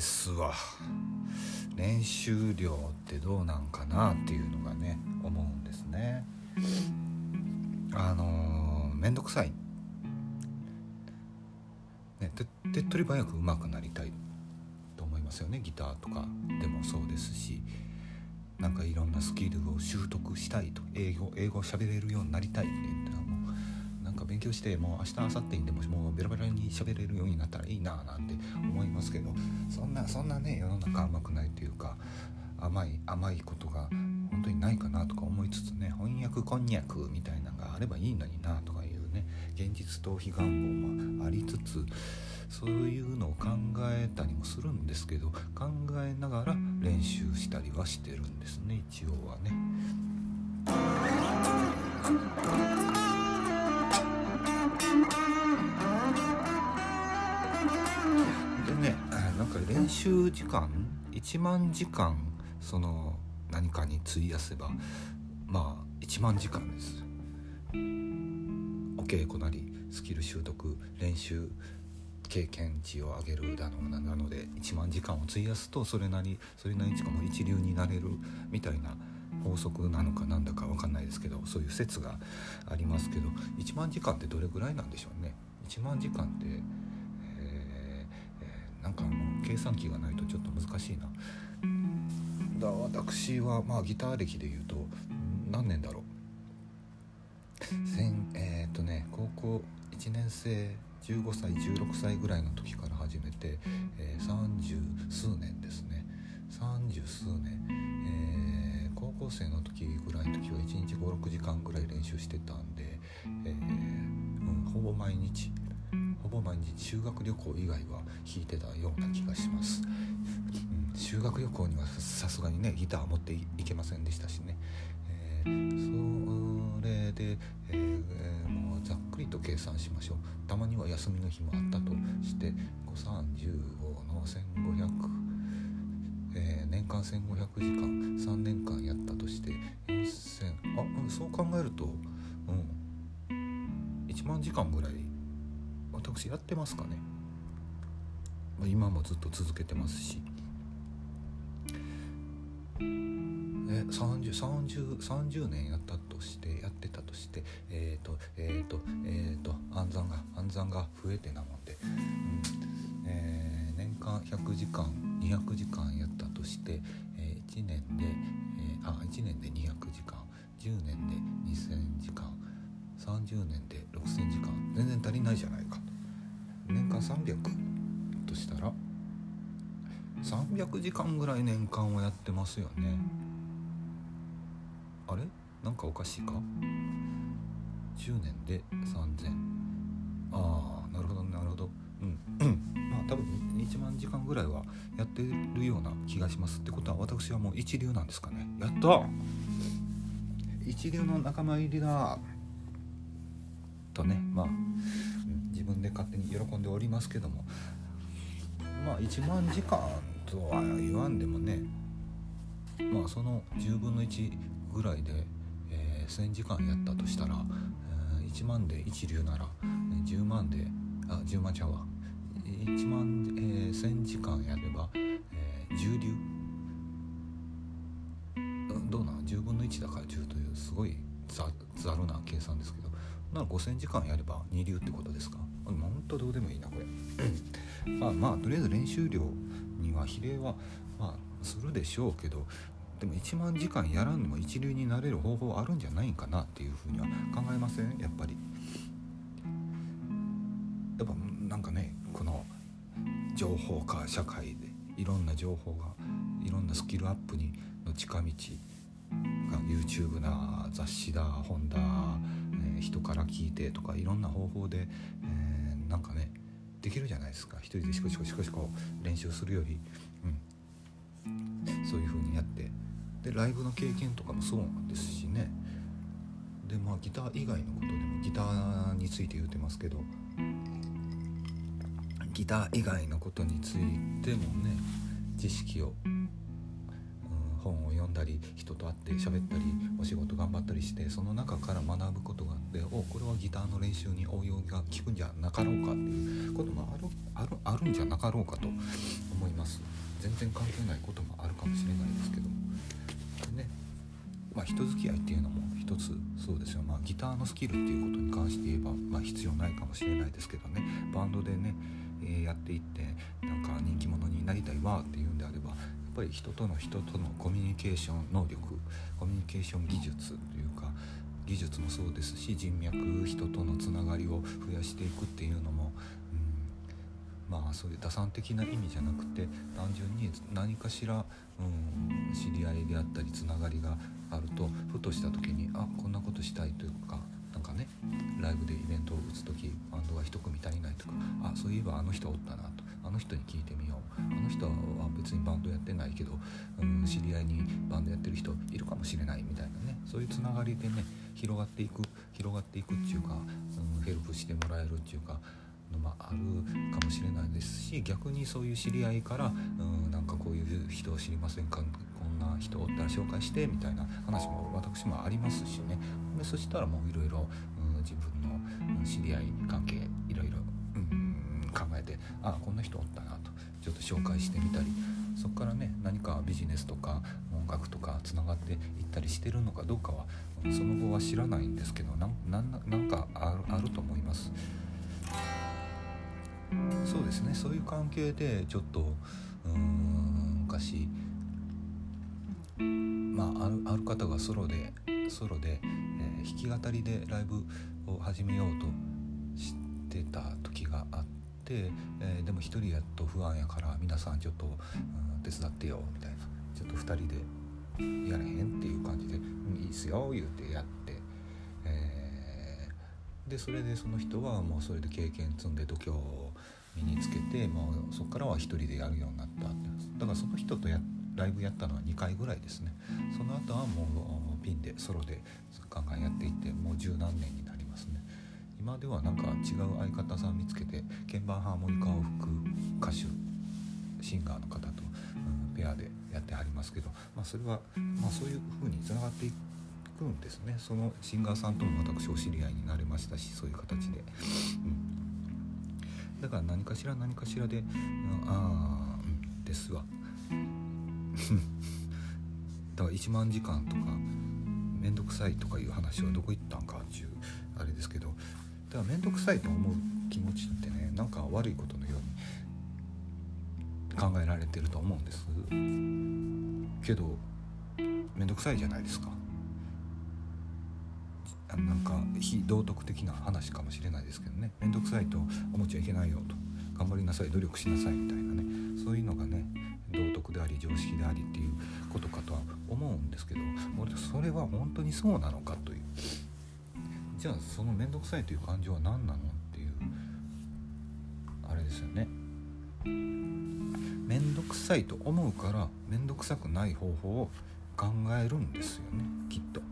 ですわ。練習量ってどうなんかなっていうのがね思うんですね。あの面倒くさい、ね、手手っ取り早く上手くなりたいと思いますよね。ギターとか。でもそうですしなんかいろんなスキルを習得したいと。英語英語喋れるようになりたいって強してもう明日明後日にでももうベラベラに喋れるようになったらいいななんて思いますけどそんなそんなね世の中甘くないというか甘い甘いことが本当にないかなとか思いつつね翻訳こんにゃくみたいなのがあればいいのになとかいうね現実逃避願望もありつつそういうのを考えたりもするんですけど考えながら練習したりはしてるんですね一応はね。なんか練習時間1万時間その何かに費やせばまあ1万時間です。お稽古なりスキル習得練習経験値を上げるだのなので1万時間を費やすとそれなりそれなりにしかも一流になれるみたいな法則なのかなんだか分かんないですけどそういう説がありますけど1万時間ってどれぐらいなんでしょうね。1万時間って、えーえー、なんかもう計算機がないとちょっと難しいな。だ私はまあギター歴でいうと何年だろう。えっ、とね高校1年生15歳16歳ぐらいの時から始めて、えー、30数年ですね。30数年、えー、高校生の時ぐらいの時は1日56時間ぐらい練習してたんで、えー、うん、ほぼ毎日。ぼ毎日修学旅行以外は弾いてたような気がします、うん、修学旅行にはさすがにねギター持っていけませんでしたしね、えー、それで、えー、もうざっくりと計算しましょう。たまには休みの日もあったとして535の1500、えー、年間1500時間3年間やったとして4000あそう考えるとうん1万時間ぐらい私やってますかね、今もずっと続けてますし。え 30, 30, 30年やったとしてやってたとしてえっ、ー、とえっ、ー、とえっ、ー、と暗算が暗算が増えてなもんで、うん。え、年間100時間200時間やったとして、えー、1年で、えー、あ1年で200時間10年で2000時間。30年で6000時間全然足りないじゃないか。年間300としたら？300時間ぐらい年間をやってますよね。あれ？なんかおかしいか？10年で3000ああなるほどなるほど。うん。まあ多分1万時間ぐらいはやってるような気がしますってことは私はもう一流なんですかね。やった一流の仲間入りだとね。まあ、自分で勝手に喜んでおりますけども。まあ1万時間とは言わんでもね。まあその10分の1ぐらいで、えー、1,000時間やったとしたら、えー、1万で一流なら、10万であ10万ちゃうわ。1万、えー、1,000時間やれば、えー、10流。どうなん10分の1だから10というすごいざざるな計算ですけどなら5,000時間やれば2流ってことですか？ほんとどうでもいいなこれ。まあまあとりあえず練習量には比例はまあするでしょうけどでも1万時間やらんでも一流になれる方法あるんじゃないかなっていうふうには考えません？やっぱり。やっぱなんかねこの情報化社会でいろんな情報がいろんなスキルアップにの近道が YouTube だ雑誌だ本だ、人から聞いてとかいろんな方法で、えー、なんかねできるじゃないですか。一人でシコシコシコシコ練習するより、うん、そういう風にやって。でライブの経験とかもそうなんですしね。でまあギター以外のことでもギターについて言うてますけど。ギター以外のことについてもね知識を、うん、本を読んだり人と会って喋ったりお仕事頑張ったりしてその中から学ぶことがあっておこれはギターの練習に応用が効くんじゃなかろうかっていうこともあるあるあるんじゃなかろうかと思います。全然関係ないこともあるかもしれないですけどでねまあ人付き合いっていうのも一つそうですよ。まあギターのスキルっていうことに関して言えば、まあ、必要ないかもしれないですけどね。バンドでね、えー、やっていってなんか人気者になりたいわっていうんであればやっぱり人との人とのコミュニケーション能力コミュニケーション技術というか技術もそうですし人脈人とのつながりを増やしていくっていうのも、うん、まあそういう打算的な意味じゃなくて単純に何かしら、うん、知り合いであったりつながりがあるとふとした時にあこんなことしたいというかなんかねライブでイベントを打つ時バンドが1組足りないとかあそういえばあの人おったなとあの人に聞いてみようあの人は別にバンドやってないけど、うん、知り合いにバンドやってる人いるかもしれないみたいなねそういうつながりでね広がっていく広がっていくっていうか、うん、ヘルプしてもらえるっていうかのもあるかもしれないですし逆にそういう知り合いから、うん、なんかこういう人を知りませんかこんな人おったら紹介してみたいな話も私もありますしね。でそしたらもういろいろ自分の知り合い関係いろいろ、うん、考えてあこんな人おったなとちょっと紹介してみたりそこからね何かビジネスとか音楽とかつながっていったりしてるのかどうかはその後は知らないんですけどなんかあるあると思います。そうですねそういう関係でちょっとうん昔まああるある方がソロでソロで、えー、弾き語りでライブを始めようとしてた時があって、えー、でも一人やっと不安やから皆さんちょっと、うん、手伝ってよみたいなちょっと2人でやれへんっていう感じで「いいっすよ」言うてやって。え。でそれでその人はもうそれで経験積んで度胸を身につけて、まあ、そこからは一人でやるようになっただからその人とやライブやったのは2回ぐらいですね。その後はもうピンでソロでガンガンやっていってもう十何年になりますね。今ではなんか違う相方さん見つけて鍵盤ハーモニカを吹く歌手シンガーの方、ペアでやってはりますけど、まあ、それは、まあ、そういう風につながっていくんですね。そのシンガーさんとも私お知り合いになれましたしそういう形で、うん、だから何かしら何かしらで、うん、ああ、うん、ですわ。だから1万時間とか面倒くさいとかいう話はどこ行ったんかっていうあれですけど。だから面倒くさいと思う気持ちってねなんか悪いこと考えられてると思うんです。けど面倒くさいじゃないですか。なんか非道徳的な話かもしれないですけどね。面倒くさいと思っちゃいけないよと。頑張りなさい努力しなさいみたいなね。そういうのがね道徳であり常識でありっていうことかとは思うんですけど俺それは本当にそうなのかという。じゃあその面倒くさいという感情は何なのっていうあれですよね。面倒くさいと思うから面倒くさくない方法を考えるんですよねきっと。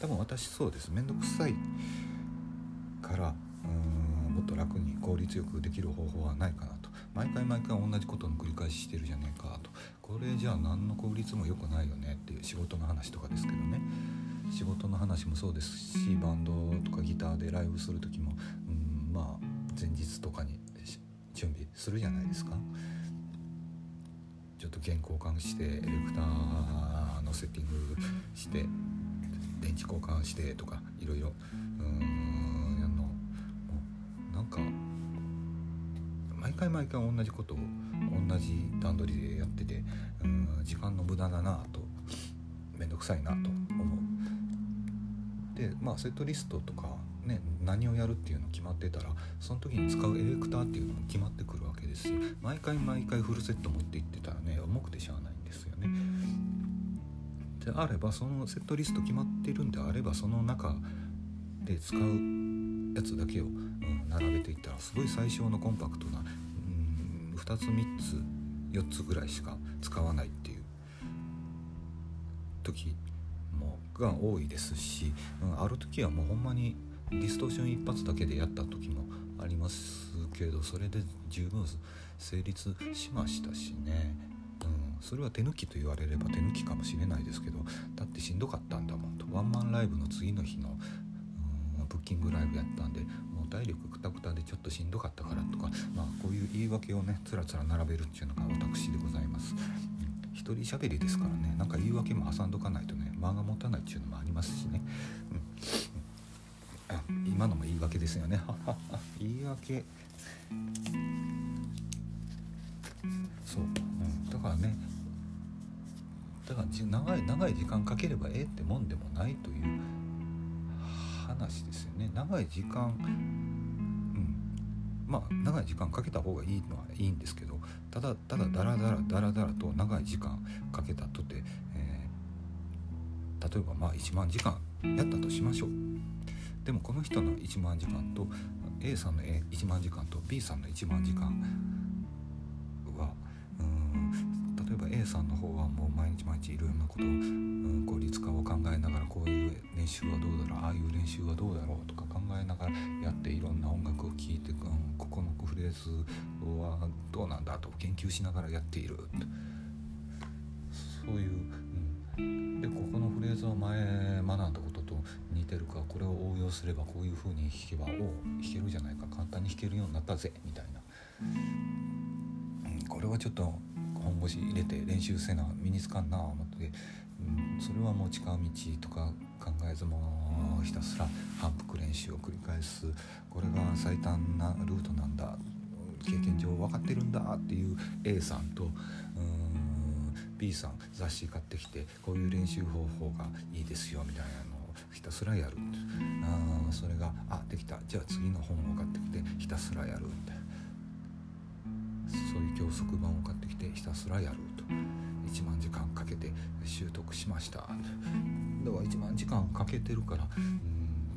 多分私そうです。面倒くさいからうんもっと楽に効率よくできる方法はないかなと。毎回毎回同じことの繰り返ししてるじゃないかと。これじゃあ何の効率も良くないよねっていう仕事の話とかですけどね。仕事の話もそうですしバンドとかギターでライブする時もうんまあ前日とかに準備するじゃないですか。っと原稿換してエレクターのセッティングして電池交換してとかいろいろ。うんやるの。もうなんか毎回毎回同じことを同じ段取りでやっててうん時間の無駄だなと面倒くさいなと思う。でまあセットリストとかね何をやるっていうの決まってたらその時に使うエレクターっていうのも決まってくるわけです毎回毎回フルセット持って行ってたらね重くてしゃあないんですよね。であればそのセットリスト決まってるんであればその中で使うやつだけを、うん、並べていったらすごい最小のコンパクトな、うん、2つ3つ4つぐらいしか使わないっていう時もが多いですし、うん、ある時はもうほんまにディストーション一発だけでやった時もありますけどそれで十分成立しましたしね、うん、それは手抜きと言われれば手抜きかもしれないですけどだってしんどかったんだもんと。ワンマンライブの次の日のブッキングライブやったんでもう体力くたくたでちょっとしんどかったからとか、まあ、こういう言い訳をねつらつら並べるっていうのが私でございます。一人喋りですからねなんか言い訳も挟んどかないとね間が持たないっていうのもありますしね、うん、今のも言い訳ですよね。言い訳。そう、からね。だから長い長い時間かければええってもんでもないという話ですよね。長い時間うん。まあ長い時間かけた方がいいのはいいんですけどただただダラダラダラダラと長い時間かけたとて、えー、例えばまあ1万時間やったとしましょう。でもこの人の1万時間と A さんの1万時間と B さんの1万時間 A さんの方はもう毎日毎日いろんなことを、うん、効率化を考えながらこういう練習はどうだろうああいう練習はどうだろうとか考えながらやっていろんな音楽を聴いて、うん、ここのフレーズはどうなんだと研究しながらやっているそういう、うん、でここのフレーズは前学んだことと似てるかこれを応用すればこういう風に弾けばお弾けるじゃないか簡単に弾けるようになったぜみたいな、うん、これはちょっと本腰入れて練習せな身につかんな思って、うん、それはもう近道とか考えずもひたすら反復練習を繰り返す。これが最短なルートなんだ。経験上分かってるんだっていう A さんとうん B さん雑誌買ってきてこういう練習方法がいいですよみたいなのをひたすらやる。あそれがあできた。じゃあ次の本を買ってきてひたすらやる。みたいな。そういう教則版を買ってきてひたすらやると。1万時間かけて習得しました。だから1万時間かけてるからうん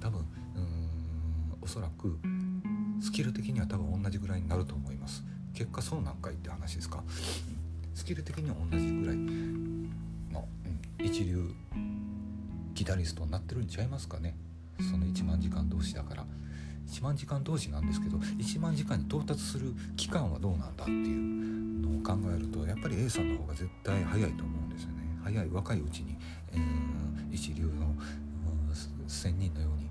多分うんおそらくスキル的には多分同じぐらいになると思います。結果そうなんかいって話ですか？スキル的には同じぐらいの、うん、一流ギタリストになってるんちゃいますかね？その1万時間同士だから。1万時間同士なんですけど1万時間に到達する期間はどうなんだっていうのを考えるとやっぱり A さんの方が絶対早いと思うんですよね。早い若いうちに、えー、一流の、うん、仙人のように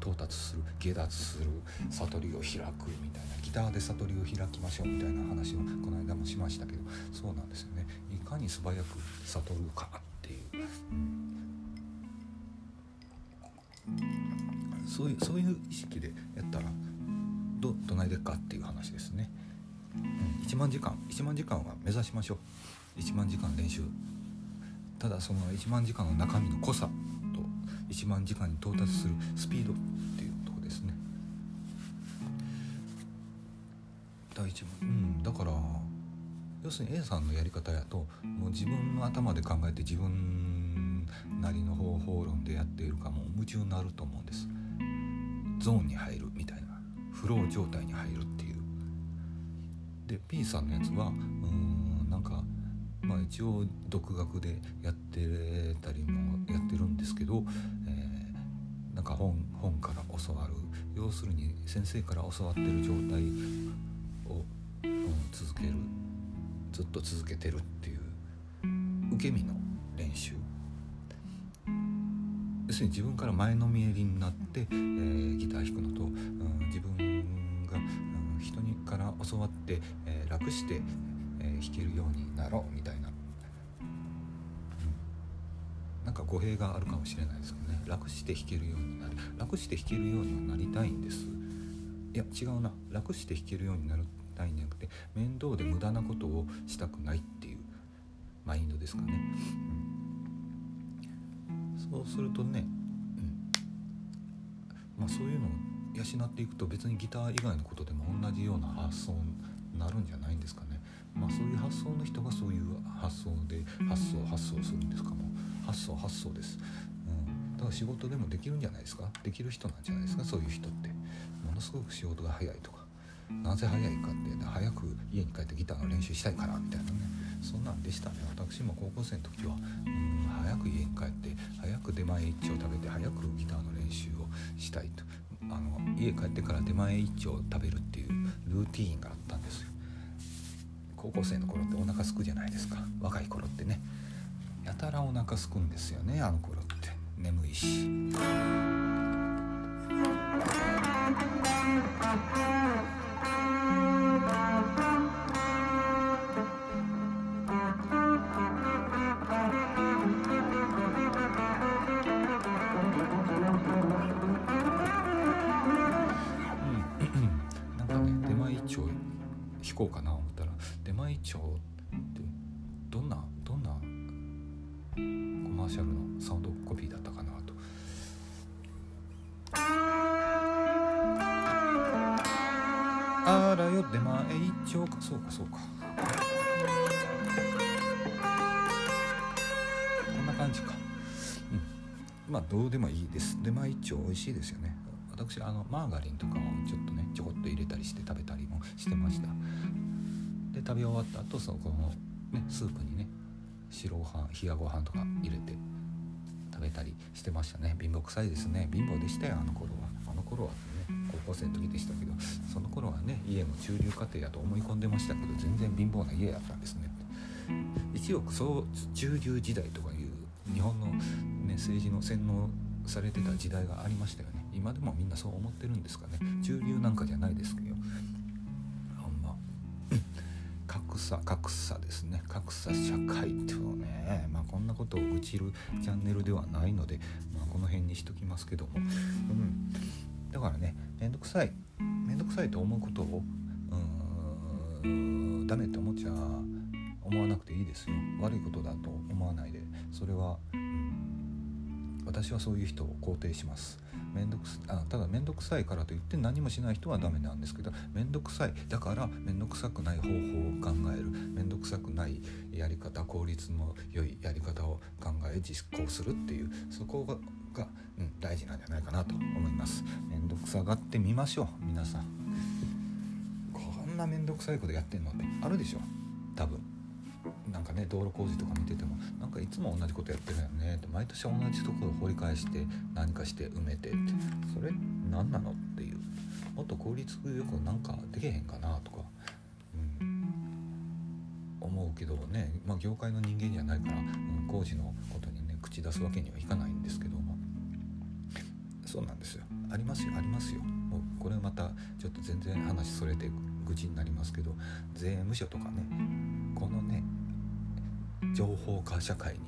到達する下脱する悟りを開くみたいなギターで悟りを開きましょうみたいな話をこの間もしましたけどそうなんですよね。いかに素早く悟るかっていう、うん、そういうそういう意識でやったらどどないでっかっていう話ですね、うん、1万時間1万時間は目指しましょう。1万時間練習。ただその1万時間の中身の濃さ1万時間に到達するスピードっていうとこですね。第一番うん。だから要するに A さんのやり方やともう自分の頭で考えて自分なりの方法論でやっているかもう夢中になると思うんですゾーンに入るみたいなフロー状態に入るっていう。で P さんのやつはうんなんかまあ一応独学でやってたりもやってるんですけど、えー、なんか本本から教わる。要するに先生から教わってる状態を、うん、続ける。ずっと続けてるっていう。受け身のするに自分から前のめりになって、えー、ギター弾くのと、うん、自分が、うん、人にから教わって、えー、楽して、えー、弾けるようになろうみたいな。うん。なんか語弊があるかもしれないですけどね。楽して弾けるようになる。楽して弾けるようにはなりたいんです。いや違うな。楽して弾けるようになりたいんじゃなくて面倒で無駄なことをしたくないっていうマインドですかね、うん、そうするとね、うん、まあそういうのを養っていくと別にギター以外のことでも同じような発想になるんじゃないんですかね。まあそういう発想の人がそういう発想で発想発想するんですか。も発想発想です、うん、だから仕事でもできるんじゃないですか。できる人なんじゃないですか。そういう人って。ものすごく仕事が早いとか。なぜ早いかって早く家に帰ってギターの練習したいからみたいなね。そんなんでしたね。私も高校生の時はうん早く家に帰って早く出前一丁食べて早くギターの練習をしたいと。あの家帰ってから出前一丁食べるっていうルーティーンがあったんですよ。高校生の頃ってお腹すくじゃないですか。若い頃ってね。やたらお腹すくんですよねあの頃って。眠いし。こうかな思ったら出前帳ってどんなどんなコマーシャルのサウンドコピーだったかなと。あらよ出前帳か。そうかそうか。こんな感じか。うん。まあどうでもいいです。出前帳美味しいですよね。私あのマーガリンとかをちょっとねちょこっと入れたりして食べたりもしてました。で食べ終わった後そのこの、ね、スープにね白ご飯冷やご飯とか入れて食べたりしてましたね。貧乏臭いですね。貧乏でしたよあの頃は。あの頃はね高校生の時でしたけどその頃はね家の中流家庭やと思い込んでましたけど全然貧乏な家やったんですね。一億総中流時代とかいう日本の、ね、政治の洗脳されてた時代がありましたよね。今でもみんなそう思ってるんですかね。中流なんかじゃないですけど。ほんま。格差格差ですね。格差社会っていうのね。まあこんなことを愚痴るチャンネルではないので、まあ、この辺にしときますけども、うん、だからね面倒くさい。面倒くさいと思うことをうーんダメって思っちゃ思わなくていいですよ。悪いことだと思わないで。それは、うん、私はそういう人を肯定します。めんどくあただ面倒くさいからといって何もしない人はダメなんですけど面倒くさい。だから面倒くさくない方法を考える。面倒くさくないやり方効率の良いやり方を考え実行するっていうそこがが、うん、大事なんじゃないかなと思います。面倒くさがってみましょう皆さん。こんな面倒くさいことやってんのってあるでしょ。多分。なんかね道路工事とか見ててもなんかいつも同じことやってるよねって毎年同じところを掘り返して何かして埋めてってそれ何なのっていう。もっと効率よくなんかできへんかなとか、うん、思うけどね、まあ、業界の人間じゃないから、うん、工事のことにね口出すわけにはいかないんですけども。そうなんですよ。ありますよありますよ。もうこれまたちょっと全然話それて愚痴になりますけど税務署とかねこのね情報化社会に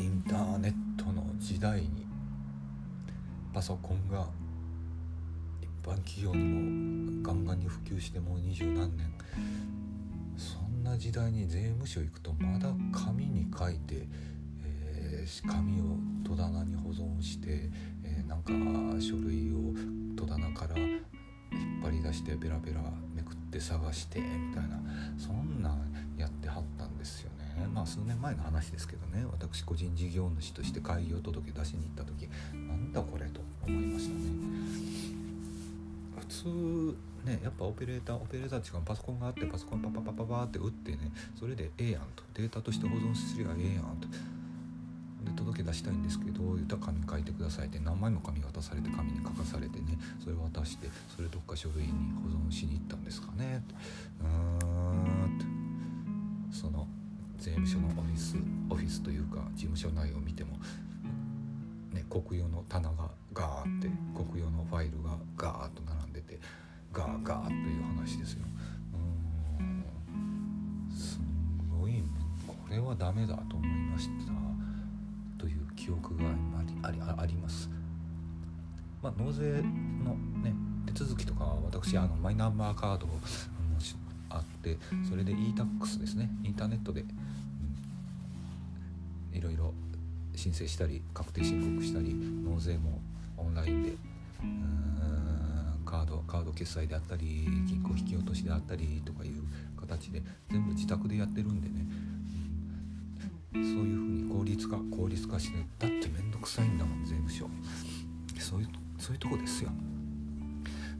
インターネットの時代にパソコンが一般企業にもガンガンに普及してもう二十何年。そんな時代に税務署行くとまだ紙に書いて、えー、紙を戸棚に保存して、えー、なんか書類を戸棚から引っ張り出してベラベラって探してみたいな。そんなんやってはったんですよね。まあ数年前の話ですけどね。私個人事業主として開業届出しに行った時なんだこれと思いましたね。普通ねやっぱオペレーターオペレーターっていうかパソコンがあってパソコンパパパパパって打ってねそれでええやんと。データとして保存すりゃええやんと。け出したいんですけど言ったら紙書いてくださいって何枚も紙渡されて紙に書かされてねそれ渡してそれどっか書類に保存しに行ったんですかね。うーんって。その税務署のオフィスオフィスというか事務所内を見ても、ね、国用の棚がガーって国用のファイルがガーッと並んでてガーガーという話ですよ。うん。すごいこれはダメだと思いました。記憶がありあります。まあ、納税の、ね、手続きとかは私あのマイナンバーカードをあってそれで e-tax ですねインターネットで、うん、いろいろ申請したり確定申告したり納税もオンラインでカードカード決済であったり銀行引き落としであったりとかいう形で全部自宅でやってるんでね、そういうふうに効率化効率化してだって面倒くさいんだもん税務署。そういうそういうとこですよ。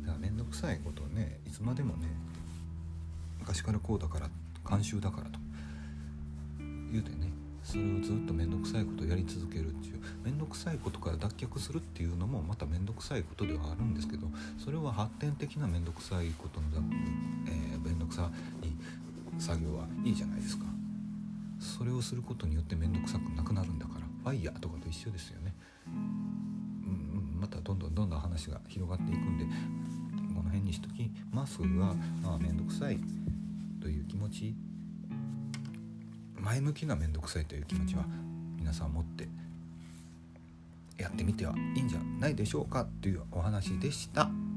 だから面倒くさいことをねいつまでもね昔からこうだから慣習だからと。言うてねそれをずっと面倒くさいことをやり続けるっていう面倒くさいことから脱却するっていうのもまた面倒くさいことではあるんですけどそれは発展的な面倒くさいことのえー、面倒くさい作業はいいじゃないですか。それをすることによって面倒くさくなくなるんだからファイヤーとかと一緒ですよね、うん、またどんどんどんどん話が広がっていくんでこの辺にしときますがまあ面倒くさいという気持ち前向きな面倒くさいという気持ちは皆さん持ってやってみてはいいんじゃないでしょうかというお話でした。